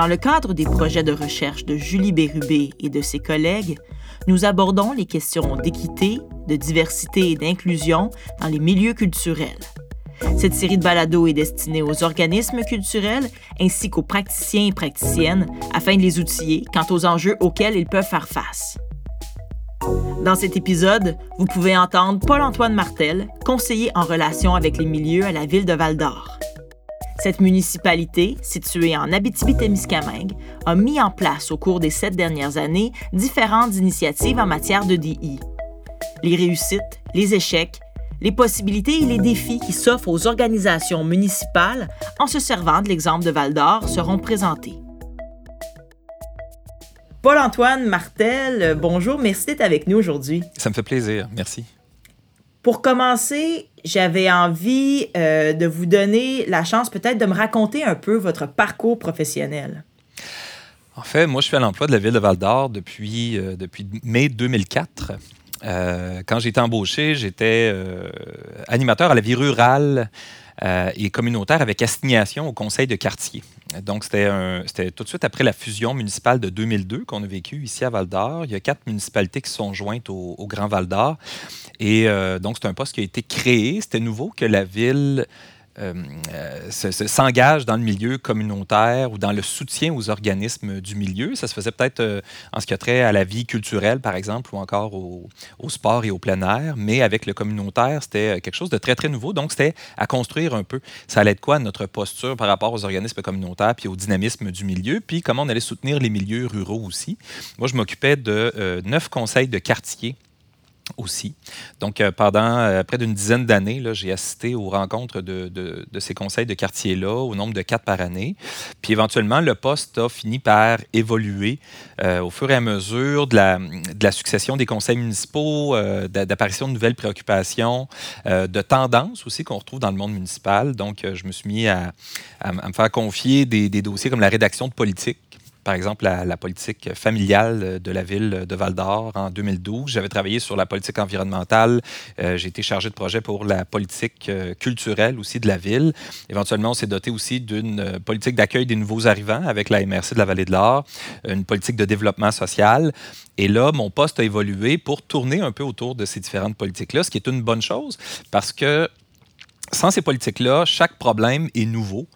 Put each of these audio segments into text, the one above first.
Dans le cadre des projets de recherche de Julie Bérubé et de ses collègues, nous abordons les questions d'équité, de diversité et d'inclusion dans les milieux culturels. Cette série de balados est destinée aux organismes culturels ainsi qu'aux praticiens et praticiennes afin de les outiller quant aux enjeux auxquels ils peuvent faire face. Dans cet épisode, vous pouvez entendre Paul-Antoine Martel, conseiller en relation avec les milieux à la ville de Val-d'Or. Cette municipalité, située en Abitibi-Témiscamingue, a mis en place au cours des sept dernières années différentes initiatives en matière de DI. Les réussites, les échecs, les possibilités et les défis qui s'offrent aux organisations municipales en se servant de l'exemple de Val d'Or seront présentés. Paul-Antoine Martel, bonjour, merci d'être avec nous aujourd'hui. Ça me fait plaisir, merci. Pour commencer, j'avais envie euh, de vous donner la chance peut-être de me raconter un peu votre parcours professionnel. En fait, moi, je suis à l'emploi de la ville de Val d'Or depuis, euh, depuis mai 2004. Euh, quand j'ai été embauché, j'étais animateur à la vie rurale et communautaire avec assignation au conseil de quartier. Donc, c'était tout de suite après la fusion municipale de 2002 qu'on a vécu ici à Val d'Or. Il y a quatre municipalités qui sont jointes au, Grand Val d'Or. Et euh, donc, c'est un poste qui a été créé. C'était nouveau que la ville euh, euh, s'engage dans le milieu communautaire ou dans le soutien aux organismes du milieu. Ça se faisait peut-être euh, en ce qui a trait à la vie culturelle, par exemple, ou encore au, sport et au plein air, mais avec le communautaire, c'était quelque chose de très, très nouveau. Donc, c'était à construire un peu. Ça allait être quoi notre posture par rapport aux organismes communautaires puis au dynamisme du milieu, puis comment on allait soutenir les milieux ruraux aussi? Moi, je m'occupais de neuf conseils de quartier aussi. Donc, euh, pendant euh, près d'une dizaine d'années, j'ai assisté aux rencontres de, ces conseils de quartier-là, au nombre de quatre par année. Puis éventuellement, le poste a fini par évoluer euh, au fur et à mesure de la, succession des conseils municipaux, d'apparition de nouvelles préoccupations, de tendances aussi qu'on retrouve dans le monde municipal. Donc, je me suis mis à, à, me faire confier des, des dossiers comme la rédaction de politique par exemple, la, politique familiale de la ville de Val d'Or en 2012. J'avais travaillé sur la politique environnementale. Euh, j'ai été chargé de projet pour la politique euh, culturelle aussi de la ville. Éventuellement, on s'est doté aussi d'une euh, politique d'accueil des nouveaux arrivants avec la MRC de la Vallée de l'Or, une politique de développement social. Et là, mon poste a évolué pour tourner un peu autour de ces différentes politiques-là, ce qui est une bonne chose parce que sans ces politiques-là, chaque problème est nouveau.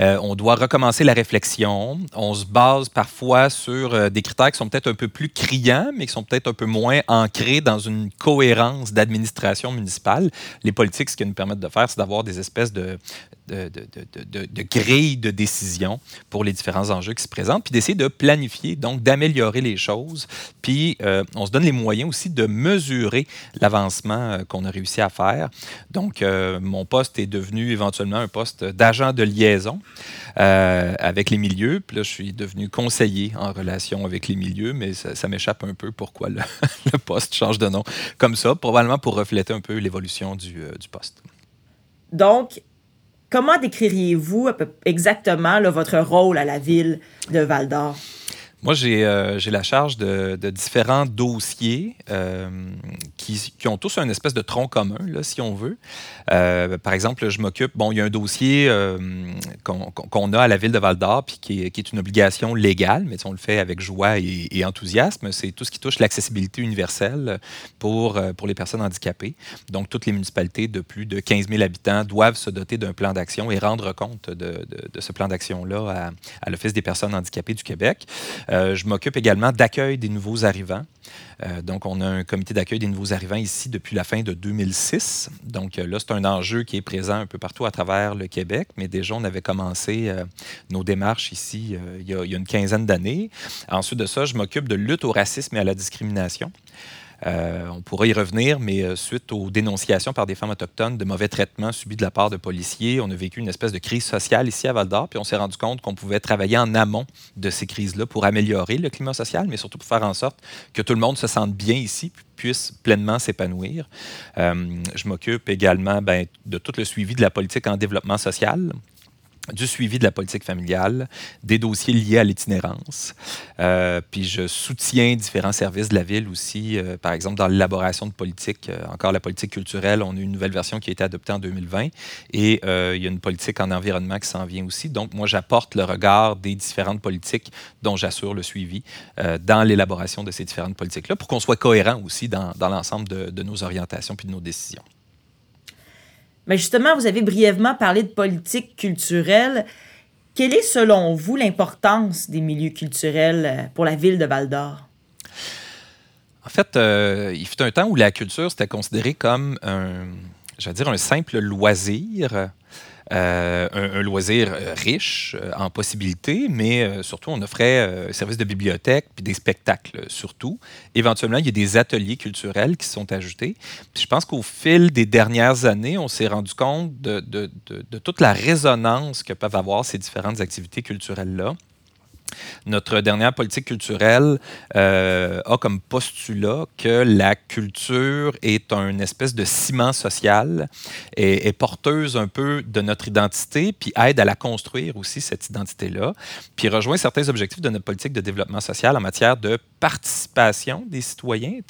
Euh, on doit recommencer la réflexion. On se base parfois sur euh, des critères qui sont peut-être un peu plus criants, mais qui sont peut-être un peu moins ancrés dans une cohérence d'administration municipale. Les politiques, ce qu'elles nous permettent de faire, c'est d'avoir des espèces de, de, de, de, grilles de décision pour les différents enjeux qui se présentent, puis d'essayer de planifier, donc d'améliorer les choses. Puis euh, on se donne les moyens aussi de mesurer l'avancement qu'on a réussi à faire. Donc, mon poste est devenu éventuellement un poste d'agent de liaison euh, avec les milieux. Puis là, je suis devenu conseiller en relation avec les milieux, mais ça, m'échappe un peu pourquoi le, poste change de nom comme ça, probablement pour refléter un peu l'évolution du, euh, poste. Donc, comment décririez-vous exactement votre rôle à la ville de Val d'Or? Moi, j'ai euh, la charge de, différents dossiers euh, qui, qui, ont tous un espèce de tronc commun, là, si on veut. Euh, par exemple, je m'occupe, bon, il y a un dossier euh, qu'on a à la ville de Val-d'Or, puis qui est, qui est, une obligation légale, mais on le fait avec joie et, enthousiasme. C'est tout ce qui touche l'accessibilité universelle pour, euh, pour les personnes handicapées. Donc, toutes les municipalités de plus de 15 000 habitants doivent se doter d'un plan d'action et rendre compte de, de, de ce plan d'action-là à, à l'Office des personnes handicapées du Québec. Euh, je m'occupe également d'accueil des nouveaux arrivants. Euh, donc, on a un comité d'accueil des nouveaux arrivants ici depuis la fin de 2006. Donc, euh, là, c'est un enjeu qui est présent un peu partout à travers le Québec, mais déjà, on avait commencé nos démarches ici il y, a, il, y a, une quinzaine d'années. Ensuite de ça, je m'occupe de lutte au racisme et à la discrimination. Euh, on pourra y revenir, mais euh, suite aux dénonciations par des femmes autochtones de mauvais traitements subis de la part de policiers, on a vécu une espèce de crise sociale ici à Val d'Or, puis on s'est rendu compte qu'on pouvait travailler en amont de ces crises-là pour améliorer le climat social, mais surtout pour faire en sorte que tout le monde se sente bien ici, puisse pleinement s'épanouir. Euh, je m'occupe également ben, de tout le suivi de la politique en développement social du suivi de la politique familiale, des dossiers liés à l'itinérance. Euh, puis je soutiens différents services de la ville aussi, euh, par exemple dans l'élaboration de politique, euh, encore la politique culturelle, on a une nouvelle version qui a été adoptée en 2020 et il y a une politique en environnement qui s'en vient aussi. Donc moi j'apporte le regard des différentes politiques dont j'assure le suivi dans l'élaboration de ces différentes politiques-là pour qu'on soit cohérent aussi dans, dans l'ensemble de, de nos orientations puis de nos décisions. Mais justement, vous avez brièvement parlé de politique culturelle. Quelle est, selon vous, l'importance des milieux culturels euh, pour la ville de Val d'Or? En fait, euh, il fut un temps où la culture, c'était considéré comme un, dire, un simple loisir euh, un, loisir euh, riche euh, en possibilités, mais surtout, on offrait un service de bibliothèque puis des spectacles, surtout. Éventuellement, il y a des ateliers culturels qui sont ajoutés. je pense qu'au fil des dernières années, on s'est rendu compte de, de, toute la résonance que peuvent avoir ces différentes activités culturelles-là. Notre dernière politique culturelle euh, a comme postulat que la culture est une espèce de ciment social et porteuse un peu de notre identité, puis aide à la construire aussi, cette identité-là, puis rejoint certains objectifs de notre politique de développement social en matière de participation des citoyens.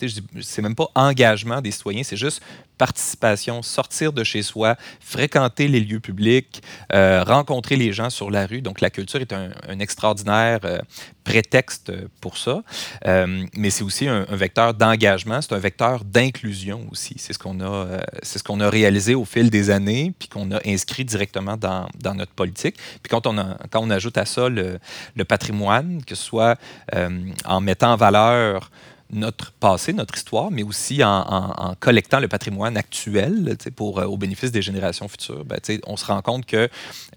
C'est même pas engagement des citoyens, c'est juste participation, sortir de chez soi, fréquenter les lieux publics, euh, rencontrer les gens sur la rue. Donc la culture est un, extraordinaire euh, prétexte pour ça, euh, mais c'est aussi un, vecteur d'engagement, c'est un vecteur d'inclusion aussi. C'est ce qu'on a, c'est ce qu'on a réalisé au fil des années, puis qu'on a inscrit directement dans, dans, notre politique. Puis quand on, a, quand on ajoute à ça le, le patrimoine, que ce soit en mettant en valeur notre passé, notre histoire, mais aussi en, collectant le patrimoine actuel pour, euh, au bénéfice des générations futures, ben, on se rend compte que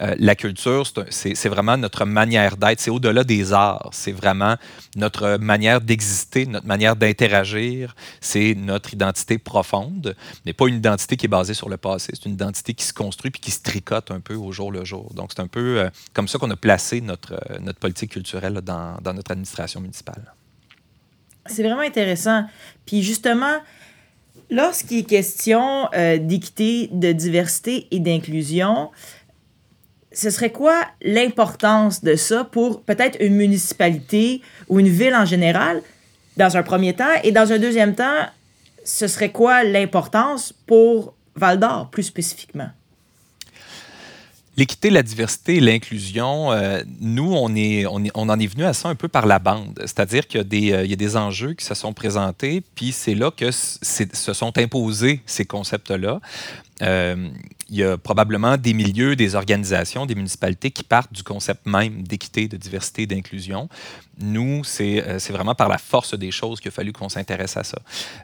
euh, la culture, c'est vraiment notre manière d'être, c'est au-delà des arts, c'est vraiment notre manière d'exister, notre manière d'interagir, c'est notre identité profonde, mais pas une identité qui est basée sur le passé, c'est une identité qui se construit puis qui se tricote un peu au jour le jour. Donc c'est un peu euh, comme ça qu'on a placé notre, notre politique culturelle dans, dans notre administration municipale. C'est vraiment intéressant. Puis justement, lorsqu'il est question euh, d'équité, de diversité et d'inclusion, ce serait quoi l'importance de ça pour peut-être une municipalité ou une ville en général, dans un premier temps, et dans un deuxième temps, ce serait quoi l'importance pour Val d'Or plus spécifiquement? L'équité, la diversité et l'inclusion, euh, nous, on, est, on, on, en est venu à ça un peu par la bande. C'est-à-dire qu'il y, euh, y a des enjeux qui se sont présentés, puis c'est là que se sont imposés ces concepts-là. Euh, il y a probablement des milieux, des organisations, des municipalités qui partent du concept même d'équité, de diversité, d'inclusion. Nous, c'est euh, vraiment par la force des choses qu'il a fallu qu'on s'intéresse à ça.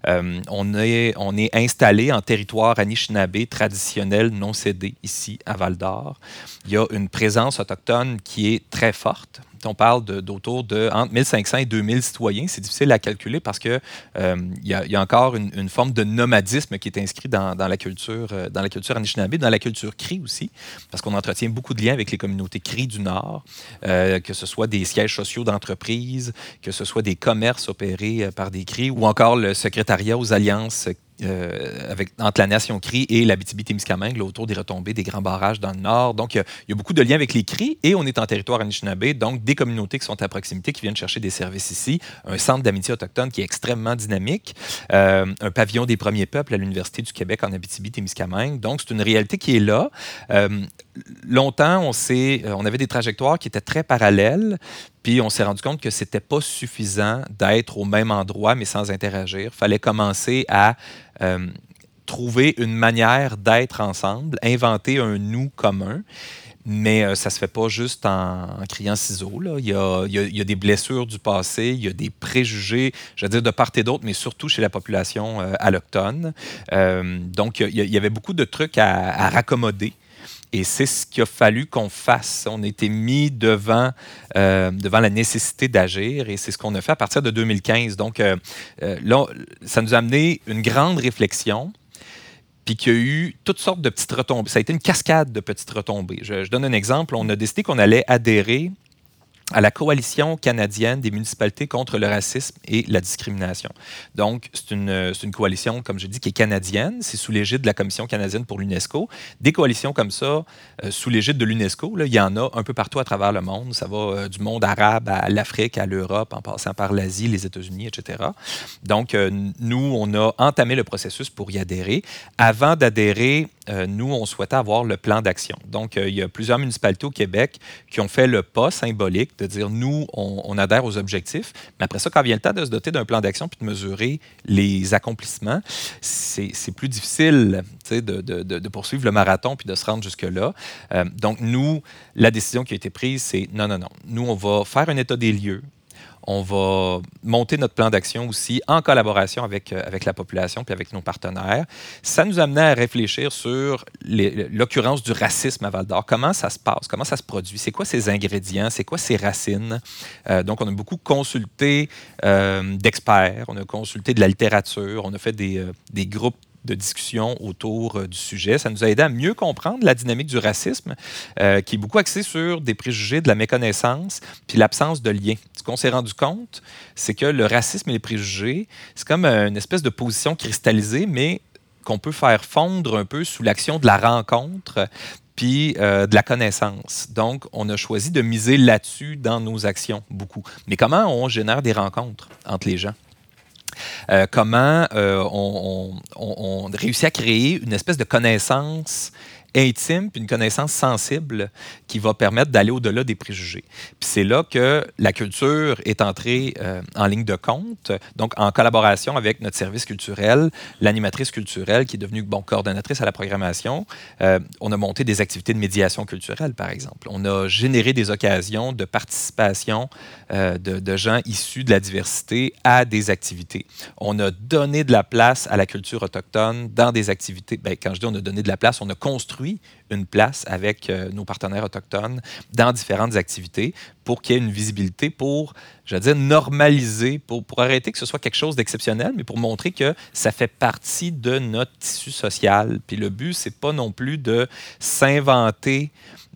Euh, on, est, on est installé en territoire Anishinaabe traditionnel non cédé ici à Val d'Or. Il y a une présence autochtone qui est très forte on parle d'autour de, entre 1500 et 2000 citoyens. C'est difficile à calculer parce qu'il euh, y, a encore une, forme de nomadisme qui est inscrit dans, la culture, euh, dans la culture Anishinaabe, dans la culture Cri aussi, parce qu'on entretient beaucoup de liens avec les communautés Cri du Nord, euh, que ce soit des sièges sociaux d'entreprise, que ce soit des commerces opérés par des Cri, ou encore le secrétariat aux alliances euh, entre la Nation Cri et la témiscamingue autour des retombées des grands barrages dans le nord. Donc, il y, a beaucoup de liens avec les Cris et on est en territoire Anishinaabe, donc des communautés qui sont à proximité, qui viennent chercher des services ici, un centre d'amitié autochtone qui est extrêmement dynamique, euh, un pavillon des premiers peuples à l'Université du Québec en Abitibi-Témiscamingue. Donc, c'est une réalité qui est là. Euh, longtemps, on, on avait des trajectoires qui étaient très parallèles, puis on s'est rendu compte que c'était pas suffisant d'être au même endroit mais sans interagir. Fallait commencer à euh, trouver une manière d'être ensemble, inventer un nous commun. Mais euh, ça se fait pas juste en, criant ciseaux. Il, y a, il, y a, des blessures du passé, il y a des préjugés, je veux dire, de part et d'autre, mais surtout chez la population euh, alloctone. donc, il y, avait beaucoup de trucs à raccommoder. Et c'est ce qu'il a fallu qu'on fasse. On été mis devant, euh, devant la nécessité d'agir et c'est ce qu'on a fait à partir de 2015. Donc euh, euh, là, ça nous a amené une grande réflexion puis qu'il y a eu toutes sortes de petites retombées. Ça a été une cascade de petites retombées. Je, je donne un exemple. On a décidé qu'on allait adhérer à la coalition canadienne des municipalités contre le racisme et la discrimination. Donc, c'est une, une, coalition, comme je dis, qui est canadienne. C'est sous l'égide de la Commission canadienne pour l'UNESCO. Des coalitions comme ça, euh, sous l'égide de l'UNESCO, il y en a un peu partout à travers le monde. Ça va euh, du monde arabe à l'Afrique, à l'Europe, en passant par l'Asie, les États-Unis, etc. Donc, euh, nous, on a entamé le processus pour y adhérer. Avant d'adhérer, nous, on souhaitait avoir le plan d'action. Donc, il y a plusieurs municipalités au Québec qui ont fait le pas symbolique de dire nous, on, adhère aux objectifs, mais après ça, quand vient le temps de se doter d'un plan d'action puis de mesurer les accomplissements, c'est plus difficile de, de, de, poursuivre le marathon puis de se rendre jusque-là. Euh, donc, nous, la décision qui a été prise, c'est non, non, non. Nous, on va faire un état des lieux on va monter notre plan d'action aussi en collaboration avec, euh, avec la population puis avec nos partenaires. Ça nous amenait à réfléchir sur l'occurrence du racisme à Val d'Or. Comment ça se passe? Comment ça se produit? C'est quoi ses ingrédients? C'est quoi ses racines? Euh, donc, on a beaucoup consulté euh, d'experts, on a consulté de la littérature, on a fait des, des groupes de discussion autour euh, du sujet. Ça nous a aidé à mieux comprendre la dynamique du racisme, euh, qui est beaucoup axée sur des préjugés, de la méconnaissance, puis l'absence de lien. Ce qu'on s'est rendu compte, c'est que le racisme et les préjugés, c'est comme une espèce de position cristallisée, mais qu'on peut faire fondre un peu sous l'action de la rencontre, puis euh, de la connaissance. Donc, on a choisi de miser là-dessus dans nos actions, beaucoup. Mais comment on génère des rencontres entre les gens? Euh, comment euh, on, on, réussit à créer une espèce de connaissance intime puis une connaissance sensible qui va permettre d'aller au-delà des préjugés. Puis c'est là que la culture est entrée euh, en ligne de compte, donc en collaboration avec notre service culturel, l'animatrice culturelle qui est devenue bon, coordonnatrice à la programmation. Euh, on a monté des activités de médiation culturelle, par exemple. On a généré des occasions de participation euh, de, gens issus de la diversité à des activités. On a donné de la place à la culture autochtone dans des activités. Bien, quand je dis on a donné de la place, on a construit une place avec euh, nos partenaires autochtones dans différentes activités pour qu'il y ait une visibilité, pour, je veux dire, normaliser, pour, pour arrêter que ce soit quelque chose d'exceptionnel, mais pour montrer que ça fait partie de notre tissu social. Puis le but, c'est pas non plus de s'inventer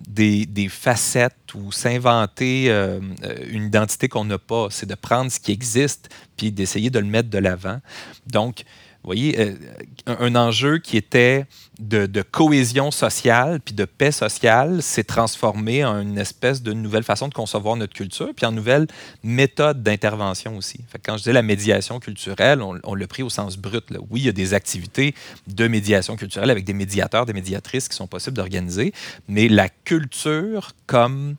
des, facettes ou s'inventer euh, une identité qu'on n'a pas. C'est de prendre ce qui existe puis d'essayer de le mettre de l'avant. Donc, vous voyez, euh, un, enjeu qui était de, cohésion sociale puis de paix sociale s'est transformé en une espèce de nouvelle façon de concevoir notre culture, puis en nouvelle méthode d'intervention aussi. quand je dis la médiation culturelle, on, l'a pris au sens brut. Oui, il y a des activités de médiation culturelle avec des médiateurs, des médiatrices qui sont possibles d'organiser, mais la culture comme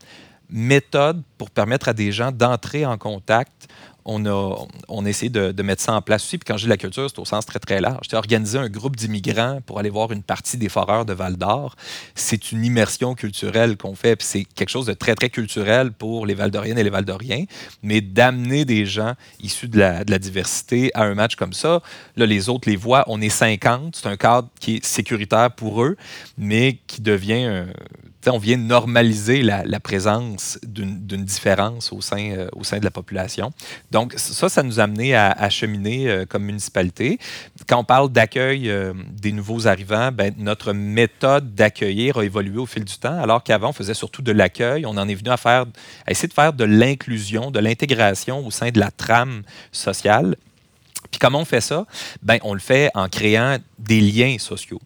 méthode pour permettre à des gens d'entrer en contact on a, on de, mettre ça en place aussi. Puis quand dis la culture, c'est au sens très, très large. J'ai organisé un groupe d'immigrants pour aller voir une partie des foreurs de Val d'Or. C'est une immersion culturelle qu'on fait. Puis c'est quelque chose de très, très culturel pour les Valdoriennes et les Valdoriens. Mais d'amener des gens issus de la, de la, diversité à un match comme ça, là, les autres les voient. On est 50. C'est un cadre qui est sécuritaire pour eux, mais qui devient on vient normaliser la, présence d'une différence au sein, euh, au sein de la population. Donc, ça, ça nous a amené à, cheminer euh, comme municipalité. Quand on parle d'accueil euh, des nouveaux arrivants, ben, notre méthode d'accueillir a évolué au fil du temps, alors qu'avant, on faisait surtout de l'accueil. On en est venu à, faire, à essayer de faire de l'inclusion, de l'intégration au sein de la trame sociale. Puis comment on fait ça? Ben, on le fait en créant des liens sociaux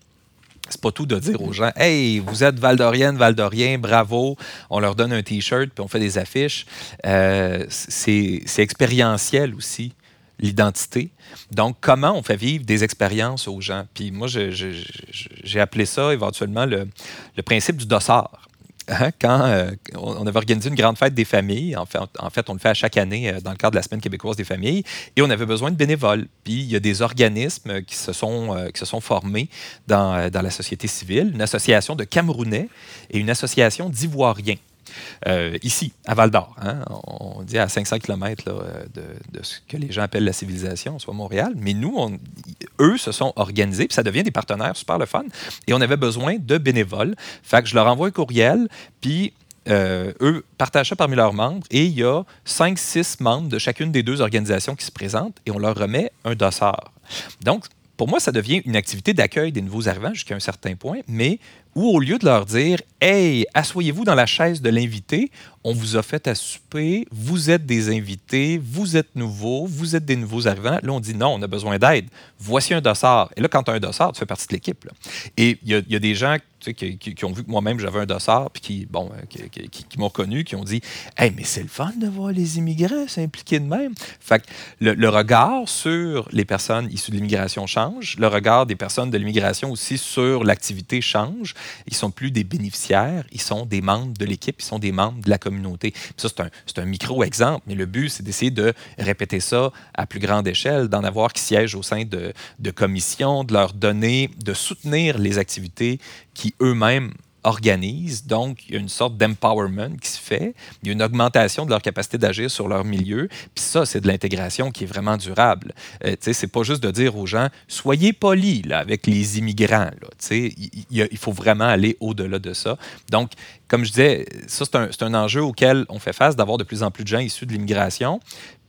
c'est pas tout de dire aux gens Hey, vous êtes Valdorienne, Valdorien, bravo. On leur donne un T-shirt puis on fait des affiches. Euh, c'est expérientiel aussi, l'identité. Donc, comment on fait vivre des expériences aux gens? Puis moi, j'ai appelé ça éventuellement le, le principe du dossard. Hein, quand euh, on avait organisé une grande fête des familles, en fait, on le fait à chaque année euh, dans le cadre de la Semaine québécoise des familles, et on avait besoin de bénévoles. Puis il y a des organismes qui se sont, euh, qui se sont formés dans, dans la société civile, une association de Camerounais et une association d'Ivoiriens. Ici, à Val d'Or. Hein, on dit à 500 km de, ce que les gens appellent la civilisation, soit Montréal. Mais nous, eux se sont organisés, puis ça devient des partenaires super le fun. Et on avait besoin de bénévoles. Fait que je leur envoie un courriel, puis euh, eux partagent ça parmi leurs membres et il y a 5-6 membres de chacune des deux organisations qui se présentent et on leur remet un dossard. Donc, pour moi, ça devient une activité d'accueil des nouveaux arrivants jusqu'à un certain point, mais ou au lieu de leur dire Hey, asseyez-vous dans la chaise de l'invité, on vous a fait à souper, vous êtes des invités, vous êtes nouveaux, vous êtes des nouveaux arrivants. Là, on dit non, on a besoin d'aide. Voici un dossard. Et là, quand tu as un dossard, tu fais partie de l'équipe. Et il y, a des gens qui, ont vu que moi-même j'avais un dossard, puis qui, bon, euh, qui, m'ont connu, qui ont dit Hey, mais c'est le fun de voir les immigrants s'impliquer de même. Fait que le, regard sur les personnes issues de l'immigration change, le regard des personnes de l'immigration aussi sur l'activité change. Ils sont plus des bénéficiaires, ils sont des membres de l'équipe, ils sont des membres de la communauté. ça, c'est un, micro-exemple, mais le but, c'est d'essayer de répéter ça à plus grande échelle, d'en avoir qui siègent au sein de, de commissions, de leur donner, de soutenir les activités qui eux-mêmes organisent. Donc, il y a une sorte d'empowerment qui se fait. Il y a une augmentation de leur capacité d'agir sur leur milieu. Puis ça, c'est de l'intégration qui est vraiment durable. Euh, c'est pas juste de dire aux gens, soyez polis là, avec les immigrants. Il, faut vraiment aller au-delà de ça. Donc, comme je disais, ça, c'est un, un enjeu auquel on fait face, d'avoir de plus en plus de gens issus de l'immigration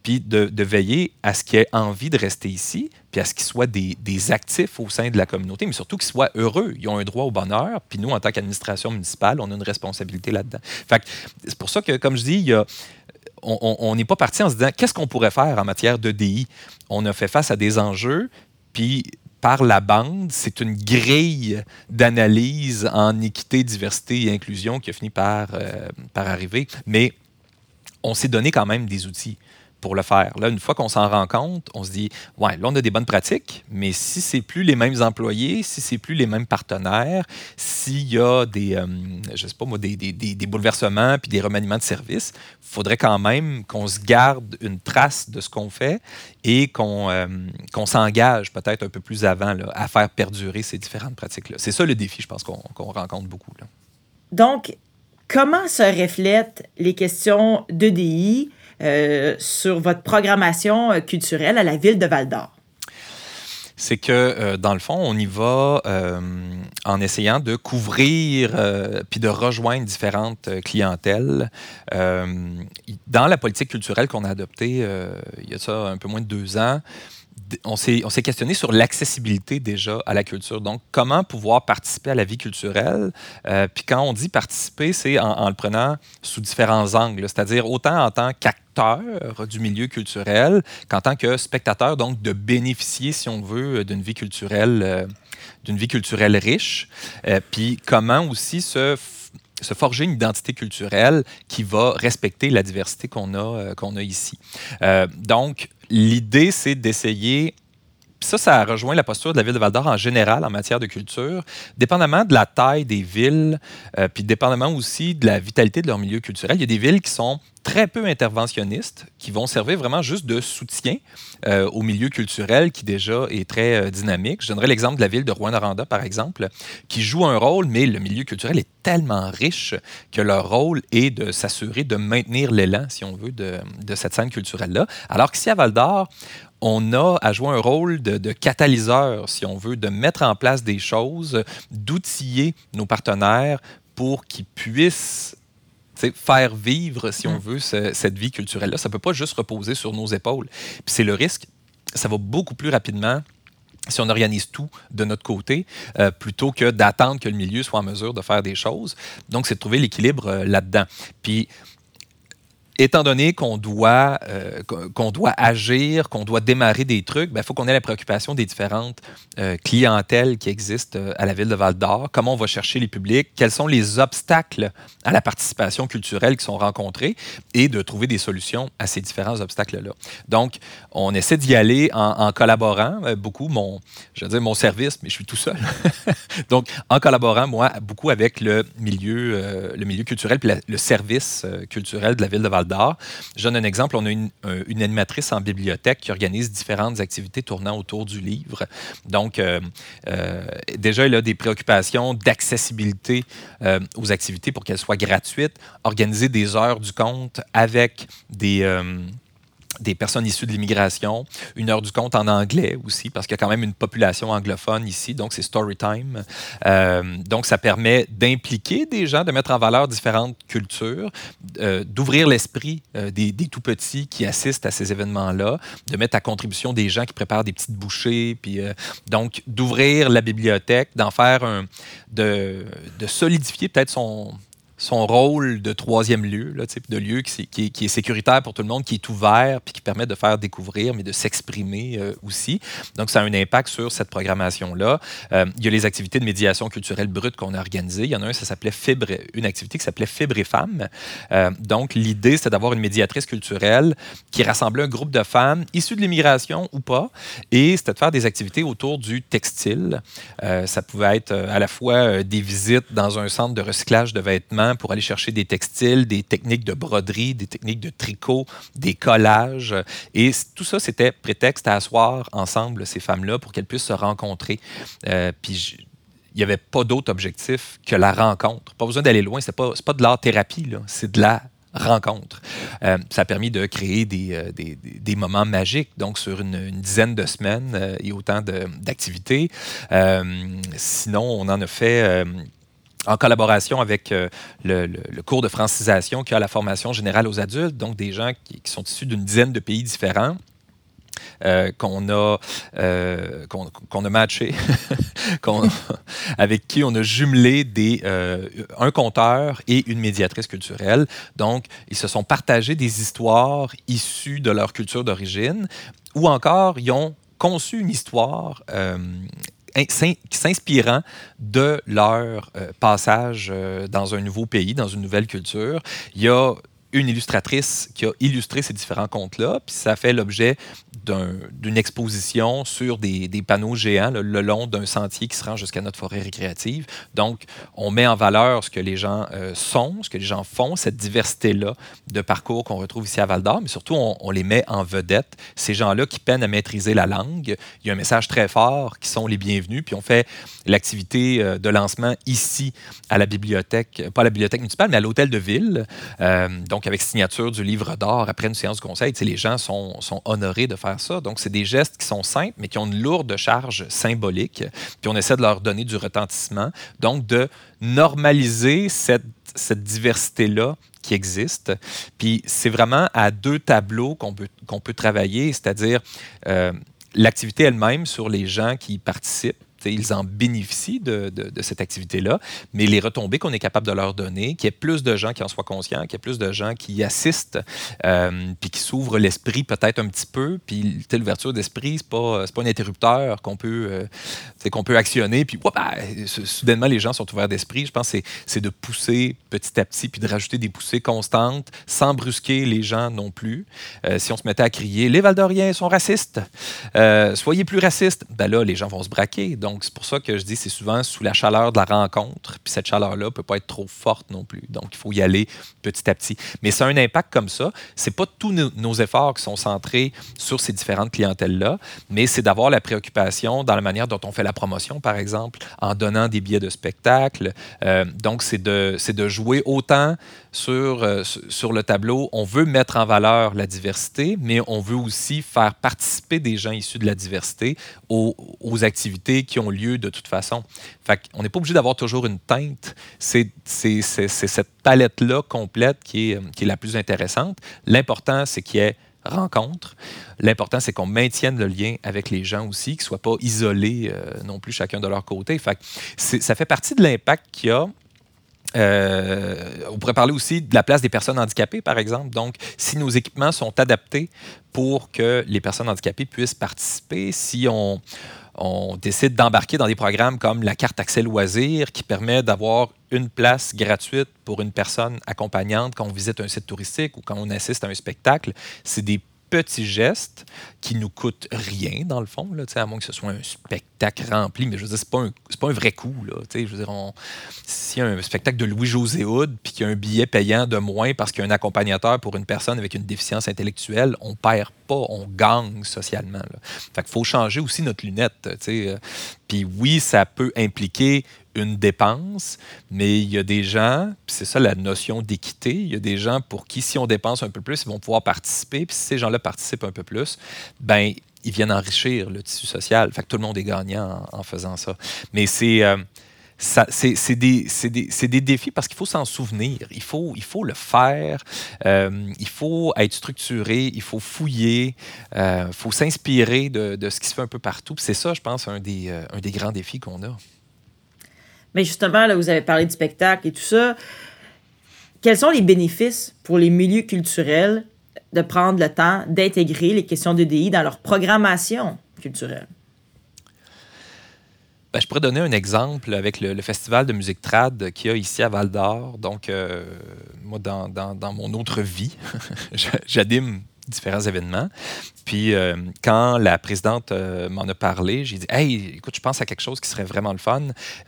puis de, veiller à ce qu'ils aient envie de rester ici, puis à ce qu'ils soient des, actifs au sein de la communauté, mais surtout qu'ils soient heureux. Ils ont un droit au bonheur, puis nous, en tant qu'administration municipale, on a une responsabilité là-dedans. Fait c'est pour ça que, comme je dis, on n'est pas parti en se disant qu'est-ce qu'on pourrait faire en matière de DI. On a fait face à des enjeux, puis par la bande, c'est une grille d'analyse en équité, diversité et inclusion qui a fini par, euh, par arriver. Mais on s'est donné quand même des outils pour le faire. Là, une fois qu'on s'en rend compte, on se dit, ouais, là, on a des bonnes pratiques, mais si c'est plus les mêmes employés, si c'est plus les mêmes partenaires, s'il y a des, euh, je sais pas moi, des, des, des, bouleversements puis des remaniements de services, il faudrait quand même qu'on se garde une trace de ce qu'on fait et qu'on euh, qu'on s'engage peut-être un peu plus avant là, à faire perdurer ces différentes pratiques-là. C'est ça le défi, je pense, qu'on rencontre beaucoup. Là. Donc, comment se reflètent les questions d'EDI euh, sur votre programmation euh, culturelle à la ville de Val d'Or? c'est que, euh, dans le fond, on y va en essayant de couvrir puis de rejoindre différentes clientèles. dans la politique culturelle qu'on a adoptée il y a ça un peu moins de deux ans, on s'est questionné sur l'accessibilité déjà à la culture. Donc, comment pouvoir participer à la vie culturelle? Puis quand on dit participer, c'est en, le prenant sous différents angles, c'est-à-dire autant en tant qu'acteur du milieu culturel qu'en tant que spectateur, donc de bénéficier, si on veut, d'une vie culturelle, euh, d'une vie culturelle riche. Euh, puis comment aussi se forger une identité culturelle qui va respecter la diversité qu'on a, qu'on a ici. donc, l'idée, c'est d'essayer ça, ça rejoint la posture de la ville de Val-d'Or en général en matière de culture. Dépendamment de la taille des villes, euh, puis dépendamment aussi de la vitalité de leur milieu culturel, il y a des villes qui sont très peu interventionnistes, qui vont servir vraiment juste de soutien euh, au milieu culturel qui déjà est très euh, dynamique. Je donnerai l'exemple de la ville de Rouen-Noranda, par exemple, qui joue un rôle, mais le milieu culturel est tellement riche que leur rôle est de s'assurer de maintenir l'élan, si on veut, de, de cette scène culturelle-là. Alors qu'ici à Val-d'Or, on a à jouer un rôle de, catalyseur, si on veut, de mettre en place des choses, d'outiller nos partenaires pour qu'ils puissent faire vivre, si on mm. veut, cette vie culturelle-là. Ça ne peut pas juste reposer sur nos épaules. Puis c'est le risque. Ça va beaucoup plus rapidement si on organise tout de notre côté, euh, plutôt que d'attendre que le milieu soit en mesure de faire des choses. Donc, c'est de trouver l'équilibre euh, là-dedans. Puis, étant donné qu'on doit, euh, qu'on doit agir, qu'on doit démarrer des trucs, il ben, faut qu'on ait la préoccupation des différentes euh, clientèles qui existent euh, à la ville de Val d'Or. Comment on va chercher les publics, quels sont les obstacles à la participation culturelle qui sont rencontrés? Et de trouver des solutions à ces différents obstacles-là. Donc, on essaie d'y aller en, collaborant beaucoup, mon, je veux dire mon service, mais je suis tout seul. Donc, en collaborant, moi, beaucoup avec le milieu, le milieu culturel puis le service culturel de la ville de Val d'Or je donne un exemple. On a une, animatrice en bibliothèque qui organise différentes activités tournant autour du livre. Donc, euh, euh, déjà, elle a des préoccupations d'accessibilité euh, aux activités pour qu'elles soient gratuites, organiser des heures du compte avec des des personnes issues de l'immigration, une heure du compte en anglais aussi, parce qu'il y a quand même une population anglophone ici, donc c'est story time. Euh, donc ça permet d'impliquer des gens, de mettre en valeur différentes cultures, euh, d'ouvrir l'esprit euh, des, tout petits qui assistent à ces événements-là, de mettre à contribution des gens qui préparent des petites bouchées, puis donc d'ouvrir la bibliothèque, d'en faire un, de solidifier peut-être son son rôle de troisième lieu, là, de lieu qui, est sécuritaire pour tout le monde, qui est ouvert, puis qui permet de faire découvrir, mais de s'exprimer euh, aussi. Donc, ça a un impact sur cette programmation-là. Euh, il y a les activités de médiation culturelle brute qu'on a organisées. Il y en a un, ça s'appelait Fibre, une activité qui s'appelait Fibre et Femmes. Euh, donc, l'idée, c'était d'avoir une médiatrice culturelle qui rassemblait un groupe de femmes issues de l'immigration ou pas, et c'était de faire des activités autour du textile. ça pouvait être à la fois des visites dans un centre de recyclage de vêtements, pour aller chercher des textiles, des techniques de broderie, des techniques de tricot, des collages. Et tout ça, c'était prétexte à asseoir ensemble ces femmes-là pour qu'elles puissent se rencontrer. Euh, puis il n'y avait pas d'autre objectif que la rencontre. Pas besoin d'aller loin, ce n'est pas, pas de l'art-thérapie, c'est de la rencontre. Euh, ça a permis de créer des, euh, des, des, moments magiques, donc sur une, dizaine de semaines et autant d'activités. sinon, on en a fait en collaboration avec euh, le, cours de francisation qui a la formation générale aux adultes, donc des gens qui, sont issus d'une dizaine de pays différents. Euh, qu'on a, euh, qu'on, a matché, avec qui on a jumelé des, un conteur et une médiatrice culturelle. Donc, ils se sont partagés des histoires issues de leur culture d'origine, ou encore, ils ont conçu une histoire s'inspirant de leur euh, passage euh, dans un nouveau pays, dans une nouvelle culture. Il y a une illustratrice qui a illustré ces différents contes-là, puis ça fait l'objet d'une exposition sur des, panneaux géants le long d'un sentier qui se rend jusqu'à notre forêt récréative. Donc, on met en valeur ce que les gens euh, sont, ce que les gens font, cette diversité-là de parcours qu'on retrouve ici à Val d'Or, mais surtout, on, les met en vedette. Ces gens-là qui peinent à maîtriser la langue, il y a un message très fort qui sont les bienvenus, puis on fait l'activité euh, de lancement ici à la bibliothèque, pas à la bibliothèque municipale, mais à l'hôtel de ville. Euh, donc, donc avec signature du livre d'or après une séance de conseil, les gens sont, honorés de faire ça. Donc, c'est des gestes qui sont simples, mais qui ont une lourde charge symbolique. Puis on essaie de leur donner du retentissement. Donc, de normaliser cette, diversité-là qui existe. Puis c'est vraiment à deux tableaux qu'on peut, travailler, c'est-à-dire euh, l'activité elle-même sur les gens qui participent ils en bénéficient de, cette activité-là, mais les retombées qu'on est capable de leur donner, qu'il y ait plus de gens qui en soient conscients, qu'il y ait plus de gens qui assistent, euh, puis qui s'ouvrent l'esprit peut-être un petit peu, puis l'ouverture d'esprit, c'est pas, pas un interrupteur qu'on peut, euh, actionner, puis bah, soudainement les gens sont ouverts d'esprit. Je pense que c'est de pousser petit à petit, puis de rajouter des poussées constantes, sans brusquer les gens non plus. Euh, si on se mettait à crier « les Valdoriens sont racistes, soyez plus racistes », ben là, les gens vont se braquer. Donc, donc, c'est pour ça que je dis c'est souvent sous la chaleur de la rencontre. Puis cette chaleur-là ne peut pas être trop forte non plus. Donc, il faut y aller petit à petit. Mais ça a un impact comme ça. C'est pas tous nos, efforts qui sont centrés sur ces différentes clientèles-là, mais c'est d'avoir la préoccupation dans la manière dont on fait la promotion, par exemple, en donnant des billets de spectacle. Euh, donc, c'est de, jouer autant sur, euh, sur le tableau. On veut mettre en valeur la diversité, mais on veut aussi faire participer des gens issus de la diversité aux, aux activités qui ont lieu de toute façon. On n'est pas obligé d'avoir toujours une teinte. C'est cette palette-là complète qui est, la plus intéressante. L'important, c'est qu'il y ait rencontre. L'important, c'est qu'on maintienne le lien avec les gens aussi, qu'ils ne soient pas isolés euh, non plus chacun de leur côté. Ça fait partie de l'impact qu'il y a euh, on pourrait parler aussi de la place des personnes handicapées, par exemple. Donc, si nos équipements sont adaptés pour que les personnes handicapées puissent participer, si on, on décide d'embarquer dans des programmes comme la carte accès loisirs qui permet d'avoir une place gratuite pour une personne accompagnante quand on visite un site touristique ou quand on assiste à un spectacle. C'est des petits gestes qui nous coûtent rien, dans le fond, là, à moins que ce soit un spectacle rempli. Mais je veux dire, c'est pas, un, pas un vrai coup. Là, je veux dire, s'il y a un spectacle de Louis-José Houd puis qu'il y a un billet payant de moins parce qu'il y a un accompagnateur pour une personne avec une déficience intellectuelle, on perd pas, on gagne socialement. Là. Fait qu'il faut changer aussi notre lunette. Euh, puis oui, ça peut impliquer une dépense, mais il y a des gens, c'est ça la notion d'équité, il y a des gens pour qui si on dépense un peu plus, ils vont pouvoir participer, puis si ces gens-là participent un peu plus, ben ils viennent enrichir le tissu social. Fait que tout le monde est gagnant en, faisant ça. Mais c'est euh, des, des, des, défis parce qu'il faut s'en souvenir. Il faut, il faut le faire. Euh, il faut être structuré. Il faut fouiller. Il euh, faut s'inspirer de, ce qui se fait un peu partout. C'est ça, je pense, un des, un des grands défis qu'on a. Mais justement, là, vous avez parlé du spectacle et tout ça. Quels sont les bénéfices pour les milieux culturels de prendre le temps d'intégrer les questions d'EDI dans leur programmation culturelle? Ben, je pourrais donner un exemple avec le, festival de musique trad qu'il y a ici à Val d'Or. Donc, euh, moi, dans, dans, mon autre vie, j'anime différents événements. Puis euh, quand la présidente euh, m'en a parlé, j'ai dit Hey, écoute, je pense à quelque chose qui serait vraiment le fun.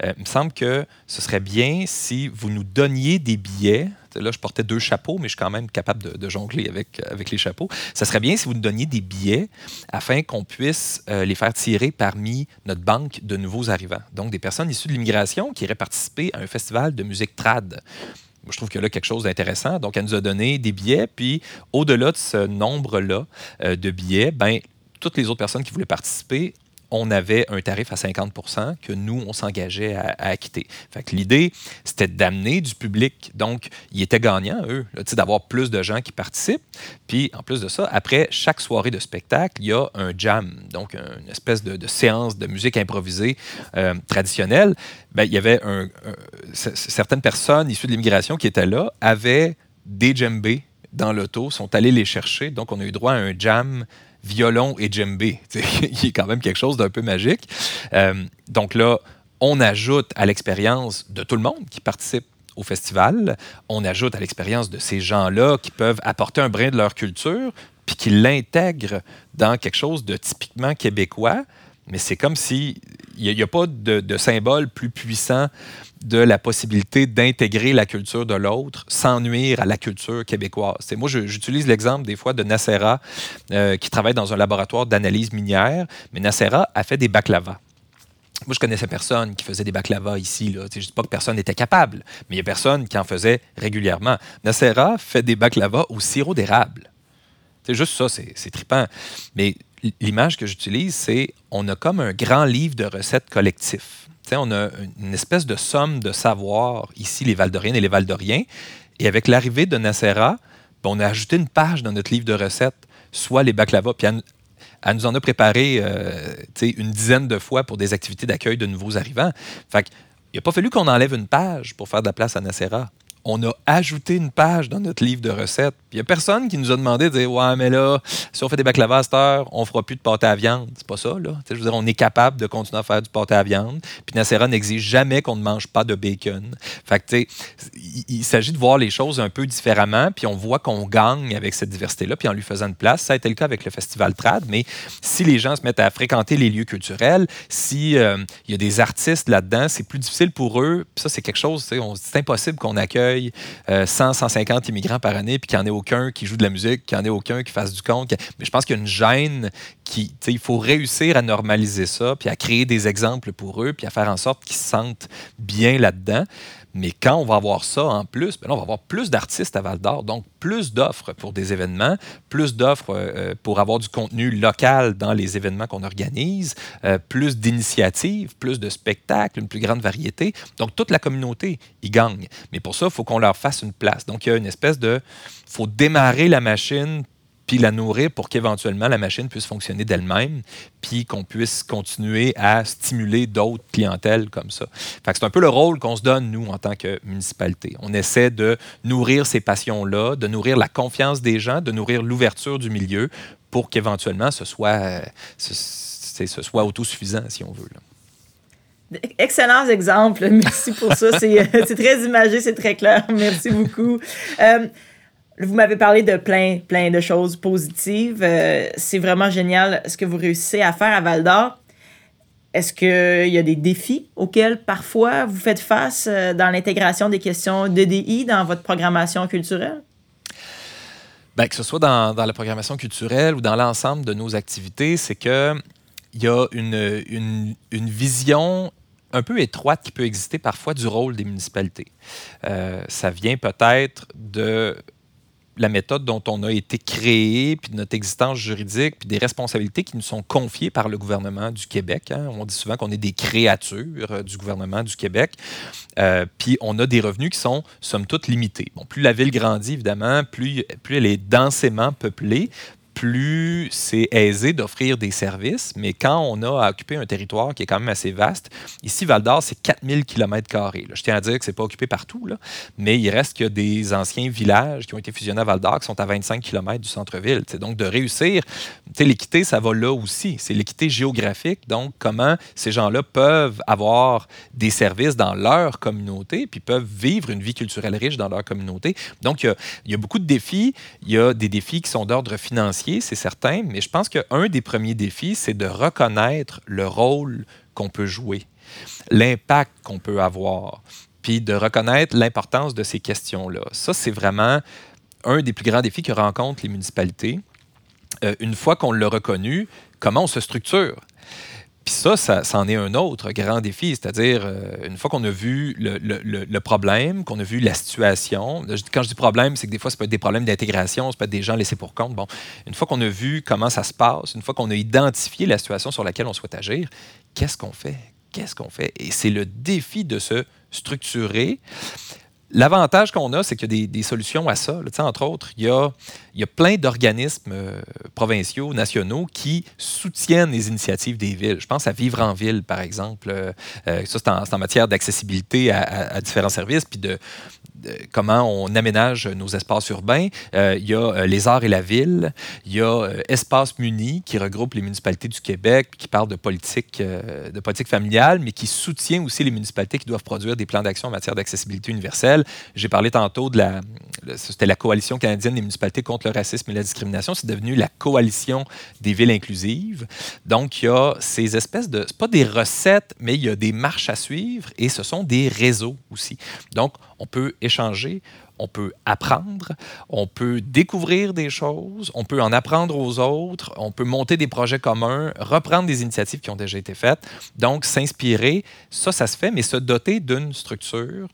Euh, il me semble que ce serait bien si vous nous donniez des billets. Là, je portais deux chapeaux, mais je suis quand même capable de, jongler avec, avec les chapeaux. Ça serait bien si vous nous donniez des billets afin qu'on puisse les faire tirer parmi notre banque de nouveaux arrivants. Donc, des personnes issues de l'immigration qui iraient participer à un festival de musique trad je trouve qu'il y a là quelque chose d'intéressant. Donc, elle nous a donné des billets, puis au-delà de ce nombre-là euh, de billets, ben, toutes les autres personnes qui voulaient participer on avait un tarif à 50% que nous, on s'engageait à, acquitter. Fait l'idée, c'était d'amener du public. Donc, ils étaient gagnants, eux, d'avoir plus de gens qui participent. Puis, en plus de ça, après chaque soirée de spectacle, il y a un jam, donc une espèce de, séance de musique improvisée euh, traditionnelle. Ben, il y avait certaines personnes issues de l'immigration qui étaient là, avaient des djembés dans l'auto, sont allés les chercher. Donc, on a eu droit à un jam violon et djembé, qui est quand même quelque chose d'un peu magique. Euh, donc là, on ajoute à l'expérience de tout le monde qui participe au festival, on ajoute à l'expérience de ces gens-là qui peuvent apporter un brin de leur culture, puis qui l'intègrent dans quelque chose de typiquement québécois, mais c'est comme si il n'y a, pas de, symbole plus puissant de la possibilité d'intégrer la culture de l'autre sans nuire à la culture québécoise. C'est, moi, j'utilise l'exemple des fois de Nacera, euh, qui travaille dans un laboratoire d'analyse minière, mais Nacera a fait des baklava. Moi, je connaissais personne qui faisait des baklava ici. Là. Je ne dis pas que personne n'était capable, mais il y a personne qui en faisait régulièrement. Nacera fait des baklava au sirop d'érable. C'est juste ça, c'est trippant. Mais l'image que j'utilise, c'est on a comme un grand livre de recettes collectif. on a une espèce de somme de savoir, ici, les Valdoriennes et les Valdoriens. Et avec l'arrivée de Nacera, ben, on a ajouté une page dans notre livre de recettes, soit les baklava. Puis elle, nous en a préparé euh, une dizaine de fois pour des activités d'accueil de nouveaux arrivants. Fait il n'a pas fallu qu'on enlève une page pour faire de la place à Nacera on a ajouté une page dans notre livre de recettes. Il n'y a personne qui nous a demandé de dire Ouais, mais là, si on fait des baklava on fera plus de pâté à viande. C'est pas ça, là. je veux dire, on est capable de continuer à faire du pâté à viande. Puis Nacera n'exige jamais qu'on ne mange pas de bacon. Fait il, s'agit de voir les choses un peu différemment. Puis on voit qu'on gagne avec cette diversité-là, puis en lui faisant une place. Ça a été le cas avec le Festival Trad. Mais si les gens se mettent à fréquenter les lieux culturels, si euh, y a des artistes là-dedans, c'est plus difficile pour eux. Puis ça, c'est quelque chose, c'est impossible qu'on accueille 100, 150 euh, immigrants par année, puis qu'il n'y en ait aucun qui joue de la musique, qu'il n'y en ait aucun qui fasse du compte. Mais je pense qu'il y a une gêne qui, il faut réussir à normaliser ça, puis à créer des exemples pour eux, puis à faire en sorte qu'ils se sentent bien là-dedans. Mais quand on va avoir ça en plus, ben on va avoir plus d'artistes à Val d'Or, donc plus d'offres pour des événements, plus d'offres euh, euh, pour avoir du contenu local dans les événements qu'on organise, euh, plus d'initiatives, plus de spectacles, une plus grande variété. Donc toute la communauté y gagne. Mais pour ça, il faut qu'on leur fasse une place. Donc il y a une espèce de... Faut démarrer la machine puis la nourrir pour qu'éventuellement la machine puisse fonctionner d'elle-même, puis qu'on puisse continuer à stimuler d'autres clientèles comme ça. c'est un peu le rôle qu'on se donne, nous, en tant que municipalité. On essaie de nourrir ces passions-là, de nourrir la confiance des gens, de nourrir l'ouverture du milieu pour qu'éventuellement ce soit, ce, soit autosuffisant, si on veut. Excellents exemples. Merci pour ça. C'est très imagé, c'est très clair. Merci beaucoup. Euh, vous m'avez parlé de plein, plein de choses positives. Euh, c'est vraiment génial ce que vous réussissez à faire à Val d'Or. Est-ce qu'il y a des défis auxquels parfois vous faites face euh, dans l'intégration des questions d'EDI dans votre programmation culturelle? Bien, que ce soit dans, dans, la programmation culturelle ou dans l'ensemble de nos activités, c'est qu'il y a une, une, une vision un peu étroite qui peut exister parfois du rôle des municipalités. Euh, ça vient peut-être de la méthode dont on a été créé, puis de notre existence juridique, puis des responsabilités qui nous sont confiées par le gouvernement du Québec. Hein. On dit souvent qu'on est des créatures euh, du gouvernement du Québec. Euh, puis on a des revenus qui sont, somme toute, limités. Bon, plus la ville grandit, évidemment, plus, plus elle est densément peuplée, plus c'est aisé d'offrir des services. Mais quand on a à occuper un territoire qui est quand même assez vaste, ici, Val d'Or, c'est 4000 km. Je tiens à dire que ce n'est pas occupé partout, mais il reste que des anciens villages qui ont été fusionnés à Val d'Or qui sont à 25 km du centre-ville. Donc, de réussir, l'équité, ça va là aussi. C'est l'équité géographique. Donc, comment ces gens-là peuvent avoir des services dans leur communauté, puis peuvent vivre une vie culturelle riche dans leur communauté. Donc, il y a beaucoup de défis. Il y a des défis qui sont d'ordre financier c'est certain, mais je pense qu'un des premiers défis, c'est de reconnaître le rôle qu'on peut jouer, l'impact qu'on peut avoir, puis de reconnaître l'importance de ces questions-là. Ça, c'est vraiment un des plus grands défis que rencontrent les municipalités. Euh, une fois qu'on l'a reconnu, comment on se structure? Puis ça, ça, en est un autre grand défi, c'est-à-dire, euh, une fois qu'on a vu le, problème, qu'on a vu la situation, quand je dis problème, c'est que des fois, ça peut être des problèmes d'intégration, ça peut être des gens laissés pour compte. Bon, une fois qu'on a vu comment ça se passe, une fois qu'on a identifié la situation sur laquelle on souhaite agir, qu'est-ce qu'on fait? Qu'est-ce qu'on fait? Et c'est le défi de se structurer. L'avantage qu'on a, c'est qu'il y a des, solutions à ça. entre autres, il y a, plein d'organismes euh, provinciaux, nationaux qui soutiennent les initiatives des villes. Je pense à Vivre en ville, par exemple. Euh, euh, ça, c'est en, matière d'accessibilité à, à, différents services, puis de, comment on aménage nos espaces urbains. Euh, il y a euh, Les Arts et la Ville. Il y a euh, Espace Muni qui regroupe les municipalités du Québec, qui parle de politique, de politique familiale, mais qui soutient aussi les municipalités qui doivent produire des plans d'action en matière d'accessibilité universelle. J'ai parlé tantôt de la, c'était la coalition canadienne des municipalités contre le racisme et la discrimination. C'est devenu la coalition des villes inclusives. Donc, il y a ces espèces de, c'est pas des recettes, mais il y a des marches à suivre et ce sont des réseaux aussi. Donc, on peut échanger, on peut apprendre, on peut découvrir des choses, on peut en apprendre aux autres, on peut monter des projets communs, reprendre des initiatives qui ont déjà été faites. Donc, s'inspirer, ça, ça se fait, mais se doter d'une structure,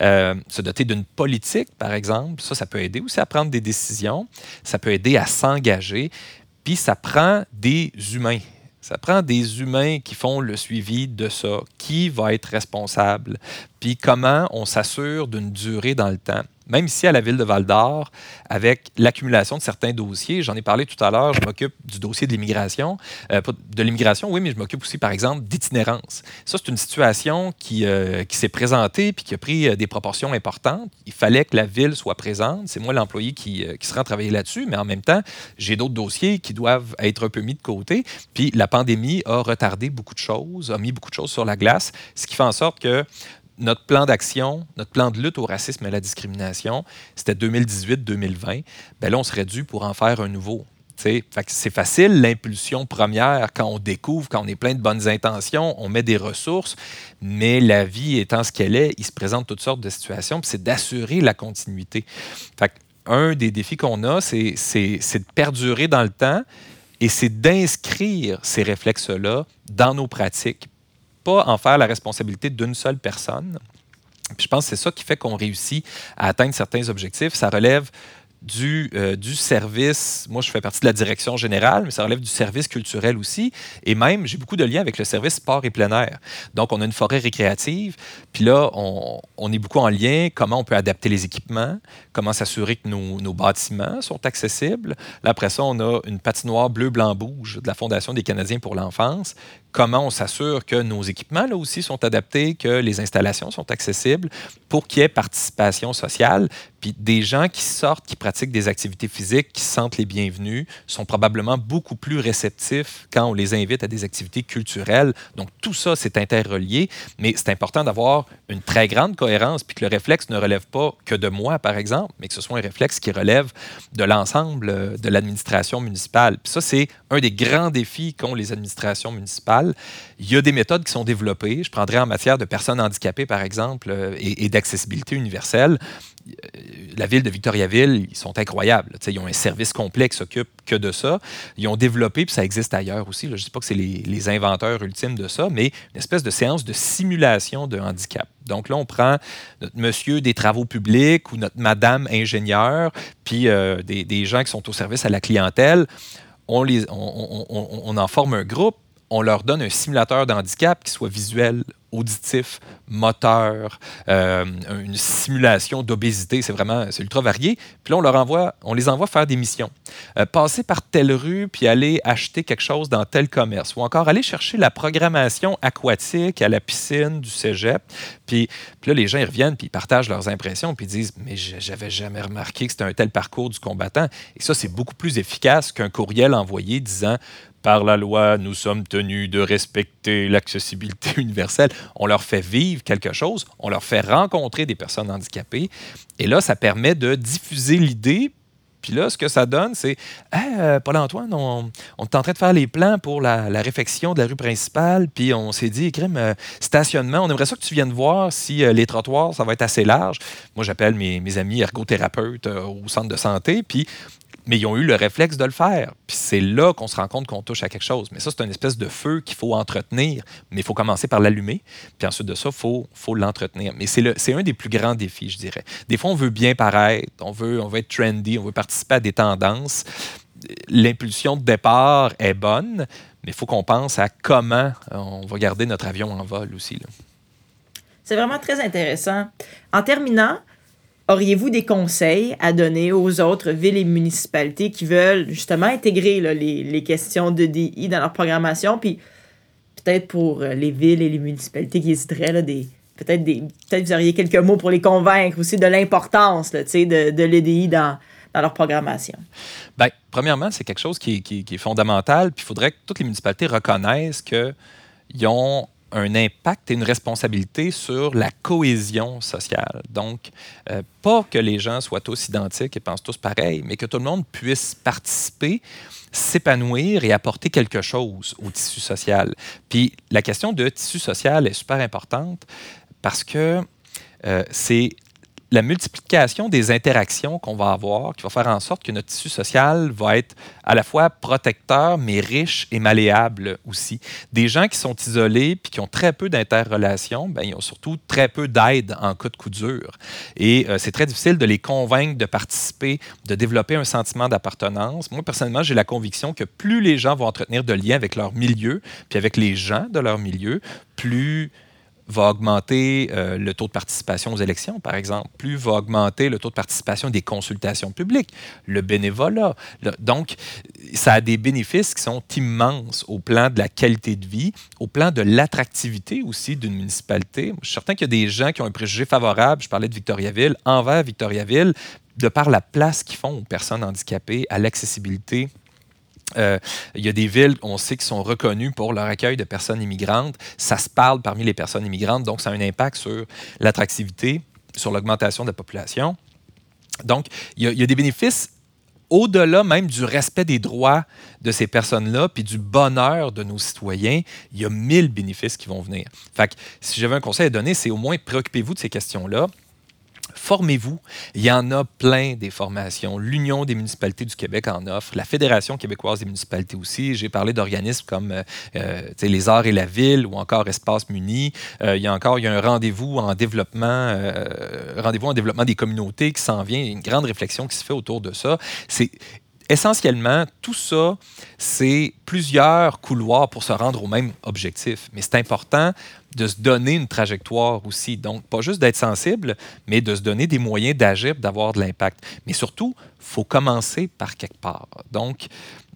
euh, se doter d'une politique, par exemple, ça, ça peut aider aussi à prendre des décisions, ça peut aider à s'engager, puis ça prend des humains. Ça prend des humains qui font le suivi de ça. Qui va être responsable? Puis comment on s'assure d'une durée dans le temps? Même ici à la ville de Val d'Or, avec l'accumulation de certains dossiers, j'en ai parlé tout à l'heure, je m'occupe du dossier de l'immigration, euh, de l'immigration, oui, mais je m'occupe aussi, par exemple, d'itinérance. Ça, c'est une situation qui, euh, qui s'est présentée puis qui a pris euh, des proportions importantes. Il fallait que la ville soit présente. C'est moi l'employé qui, qui se travailler là-dessus, mais en même temps, j'ai d'autres dossiers qui doivent être un peu mis de côté. Puis la pandémie a retardé beaucoup de choses, a mis beaucoup de choses sur la glace, ce qui fait en sorte que notre plan d'action, notre plan de lutte au racisme et à la discrimination, c'était 2018-2020. Ben là, on serait dû pour en faire un nouveau. C'est facile, l'impulsion première, quand on découvre, quand on est plein de bonnes intentions, on met des ressources, mais la vie étant ce qu'elle est, il se présente toutes sortes de situations, c'est d'assurer la continuité. Fait un des défis qu'on a, c'est de perdurer dans le temps et c'est d'inscrire ces réflexes-là dans nos pratiques pas en faire la responsabilité d'une seule personne. Puis je pense que c'est ça qui fait qu'on réussit à atteindre certains objectifs. Ça relève du, euh, du service, moi je fais partie de la direction générale, mais ça relève du service culturel aussi. Et même, j'ai beaucoup de liens avec le service sport et plein air. Donc, on a une forêt récréative, puis là, on, on est beaucoup en lien, comment on peut adapter les équipements, comment s'assurer que nos, nos, bâtiments sont accessibles? Là, après ça, on a une patinoire bleu-blanc-rouge de la Fondation des Canadiens pour l'enfance. Comment on s'assure que nos équipements, là aussi, sont adaptés, que les installations sont accessibles pour qu'il y ait participation sociale, puis des gens qui sortent, qui pratiquent des activités physiques, qui sentent les bienvenus, sont probablement beaucoup plus réceptifs quand on les invite à des activités culturelles. Donc tout ça, c'est interrelié, mais c'est important d'avoir une très grande cohérence, puis que le réflexe ne relève pas que de moi, par exemple, mais que ce soit un réflexe qui relève de l'ensemble de l'administration municipale. Puis ça, c'est un des grands défis qu'ont les administrations municipales Il y a des méthodes qui sont développées. Je prendrais en matière de personnes handicapées, par exemple, euh, et, d'accessibilité universelle. Euh, la ville de Victoriaville, ils sont incroyables. ils ont un service complet qui s'occupe que de ça. Ils ont développé, puis ça existe ailleurs aussi. Je ne dis pas que c'est les, inventeurs ultimes de ça, mais une espèce de séance de simulation de handicap. Donc là, on prend notre monsieur des travaux publics ou notre madame ingénieur, puis euh, des, gens qui sont au service à la clientèle. On en forme un groupe, on leur donne un simulateur d'handicap qui soit visuel, auditif, moteur, euh, une simulation d'obésité. C'est vraiment, c'est ultra varié. Puis là, on, leur envoie, on les envoie faire des missions. Euh, passer par telle rue, puis aller acheter quelque chose dans tel commerce. Ou encore aller chercher la programmation aquatique à la piscine du cégep. Puis, là, les gens, ils reviennent, puis ils partagent leurs impressions, puis ils disent Mais j'avais jamais remarqué que c'était un tel parcours du combattant. Et ça, c'est beaucoup plus efficace qu'un courriel envoyé disant par la loi, nous sommes tenus de respecter l'accessibilité universelle. On leur fait vivre quelque chose, on leur fait rencontrer des personnes handicapées. Et là, ça permet de diffuser l'idée. Puis là, ce que ça donne, c'est hey, Paul-Antoine, on, est en train de faire les plans pour la, réfection de la rue principale. Puis on s'est dit, crème, euh, stationnement, on aimerait ça que tu viennes voir si euh, les trottoirs, ça va être assez large. Moi, j'appelle mes, amis ergothérapeutes euh, au centre de santé. Puis mais ils ont eu le réflexe de le faire. Puis c'est là qu'on se rend compte qu'on touche à quelque chose. Mais ça, c'est une espèce de feu qu'il faut entretenir, mais il faut commencer par l'allumer. Puis ensuite de ça, il faut, faut l'entretenir. Mais c'est un des plus grands défis, je dirais. Des fois, on veut bien paraître, on veut, on veut être trendy, on veut participer à des tendances. L'impulsion de départ est bonne, mais il faut qu'on pense à comment on va garder notre avion en vol aussi. C'est vraiment très intéressant. En terminant, Auriez-vous des conseils à donner aux autres villes et municipalités qui veulent justement intégrer les, questions de DI dans leur programmation? Puis peut-être pour euh, les villes et les municipalités qui hésiteraient, des, peut-être vous auriez quelques mots pour les convaincre aussi de l'importance de, de l'EDI dans, dans leur programmation? Bien, premièrement, c'est quelque chose qui, qui est fondamental. Puis il faudrait que toutes les municipalités reconnaissent qu'ils ont un impact et une responsabilité sur la cohésion sociale. Donc, euh, pas que les gens soient tous identiques et pensent tous pareil, mais que tout le monde puisse participer, s'épanouir et apporter quelque chose au tissu social. Puis la question de tissu social est super importante parce que euh, c'est la multiplication des interactions qu'on va avoir qui va faire en sorte que notre tissu social va être à la fois protecteur, mais riche et malléable aussi. Des gens qui sont isolés puis qui ont très peu d'interrelations, ben, ils ont surtout très peu d'aide en cas de coup dur. Et euh, c'est très difficile de les convaincre de participer, de développer un sentiment d'appartenance. Moi, personnellement, j'ai la conviction que plus les gens vont entretenir de liens avec leur milieu, puis avec les gens de leur milieu, plus va augmenter euh, le taux de participation aux élections, par exemple. Plus va augmenter le taux de participation des consultations publiques, le bénévolat. donc, ça a des bénéfices qui sont immenses au plan de la qualité de vie, au plan de l'attractivité aussi d'une municipalité. Je suis certain qu'il y a des gens qui ont un préjugé favorable, je parlais de Victoriaville, envers Victoriaville, de par la place qu'ils font aux personnes handicapées, à l'accessibilité euh, il y a des villes, on sait, qui sont reconnues pour leur accueil de personnes immigrantes. Ça se parle parmi les personnes immigrantes, donc ça a un impact sur l'attractivité, sur l'augmentation de la population. Donc, il y, a, des bénéfices au-delà même du respect des droits de ces personnes-là, puis du bonheur de nos citoyens, il y a mille bénéfices qui vont venir. Fait que, si j'avais un conseil à donner, c'est au moins préoccupez-vous de ces questions-là formez-vous. Il y en a plein des formations. L'Union des municipalités du Québec en offre, la Fédération québécoise des municipalités aussi. J'ai parlé d'organismes comme euh, euh, les Arts et la Ville ou encore Espace Muni. Euh, il y a encore il y a un rendez-vous en développement, rendez-vous en développement des communautés qui s'en vient. Une grande réflexion qui se fait autour de ça. Essentiellement, tout ça, c'est plusieurs couloirs pour se rendre au même objectif. Mais c'est important de se donner une trajectoire aussi. Donc, pas juste d'être sensible, mais de se donner des moyens d'agir, d'avoir de l'impact. Mais surtout, faut commencer par quelque part. Donc,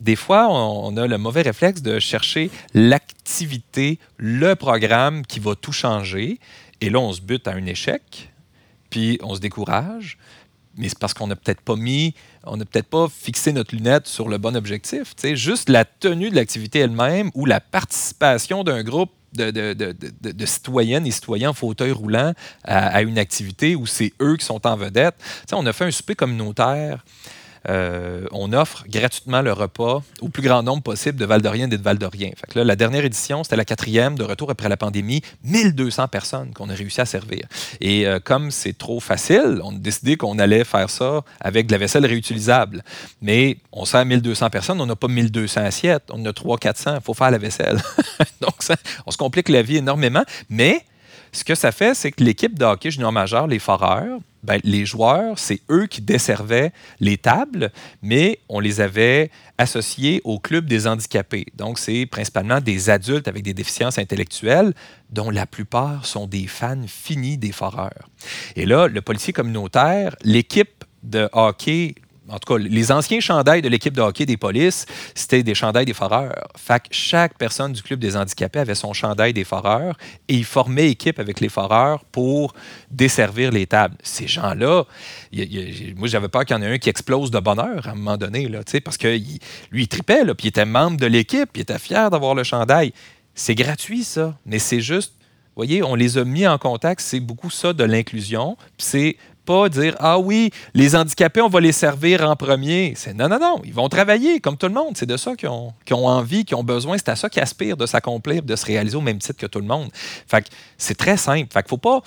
des fois, on a le mauvais réflexe de chercher l'activité, le programme qui va tout changer. Et là, on se bute à un échec, puis on se décourage mais c'est parce qu'on n'a peut-être pas mis, on n'a peut-être pas fixé notre lunette sur le bon objectif. Juste la tenue de l'activité elle-même ou la participation d'un groupe de, citoyennes et citoyens en fauteuil roulant à, une activité où c'est eux qui sont en vedette. on a fait un souper communautaire euh, on offre gratuitement le repas au plus grand nombre possible de Valdoriens et de Valdoriens. Fait la dernière édition, c'était la quatrième de retour après la pandémie, 1200 personnes qu'on a réussi à servir. Et euh, comme c'est trop facile, on a décidé qu'on allait faire ça avec de la vaisselle réutilisable. Mais on sert 1200 personnes, on n'a pas 1200 assiettes, on a 300-400, il faut faire la vaisselle. Donc, ça, on se complique la vie énormément, mais ce que ça fait, c'est que l'équipe de hockey junior majeur, les Foreurs, ben, les joueurs, c'est eux qui desservaient les tables, mais on les avait associés au club des handicapés. Donc, c'est principalement des adultes avec des déficiences intellectuelles, dont la plupart sont des fans finis des Foreurs. Et là, le policier communautaire, l'équipe de hockey en tout cas, les anciens chandails de l'équipe de hockey des polices, c'était des chandails des foreurs. Fait que chaque personne du club des handicapés avait son chandail des foreurs et ils formaient équipe avec les foreurs pour desservir les tables. Ces gens-là, moi, j'avais peur qu'il y en ait un qui explose de bonheur à un moment donné, parce que lui, il tripait, puis il était membre de l'équipe, il était fier d'avoir le chandail. C'est gratuit, ça, mais c'est juste voyez, on les a mis en contact. C'est beaucoup ça de l'inclusion. C'est dire Ah oui, les handicapés, on va les servir en premier. C'est non, non, non. Ils vont travailler comme tout le monde. C'est de ça qu'ils ont, envie, qu'ils ont besoin. C'est à ça qu'ils aspirent de s'accomplir, de se réaliser au même titre que tout le monde. Fait c'est très simple. Fait qu'il faut pas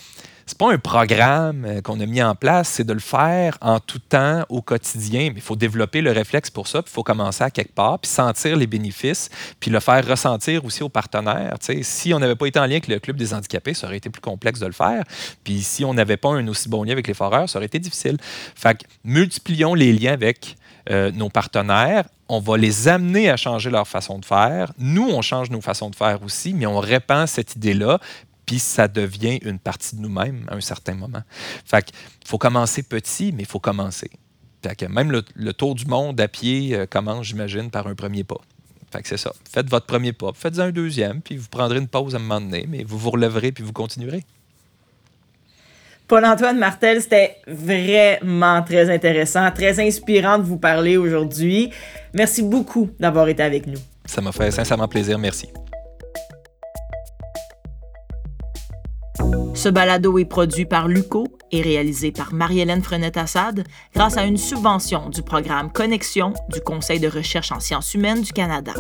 c'est pas un programme euh, qu'on a mis en place, c'est de le faire en tout temps, au quotidien. Mais il faut développer le réflexe pour ça, puis il faut commencer à quelque part, puis sentir les bénéfices, puis le faire ressentir aussi aux partenaires. si on n'avait pas été en lien avec le Club des handicapés, ça aurait été plus complexe de le faire. Puis si on n'avait pas un aussi bon lien avec les foreurs, ça aurait été difficile. Fait que multiplions les liens avec euh, nos partenaires on va les amener à changer leur façon de faire. Nous, on change nos façons de faire aussi, mais on répand cette idée-là, puis ça devient une partie de nous-mêmes à un certain moment. Fait qu'il faut commencer petit, mais il faut commencer. Fait que même le, tour du monde à pied euh, commence, j'imagine, par un premier pas. Fait que c'est ça. Faites votre premier pas, faites un deuxième, puis vous prendrez une pause à un moment donné, mais vous vous relèverez puis vous continuerez. Paul-Antoine Martel, c'était vraiment très intéressant, très inspirant de vous parler aujourd'hui. Merci beaucoup d'avoir été avec nous. Ça m'a fait sincèrement plaisir, merci. Ce balado est produit par Luco et réalisé par Marie-Hélène Frenette-Assad grâce à une subvention du programme Connexion du Conseil de recherche en sciences humaines du Canada.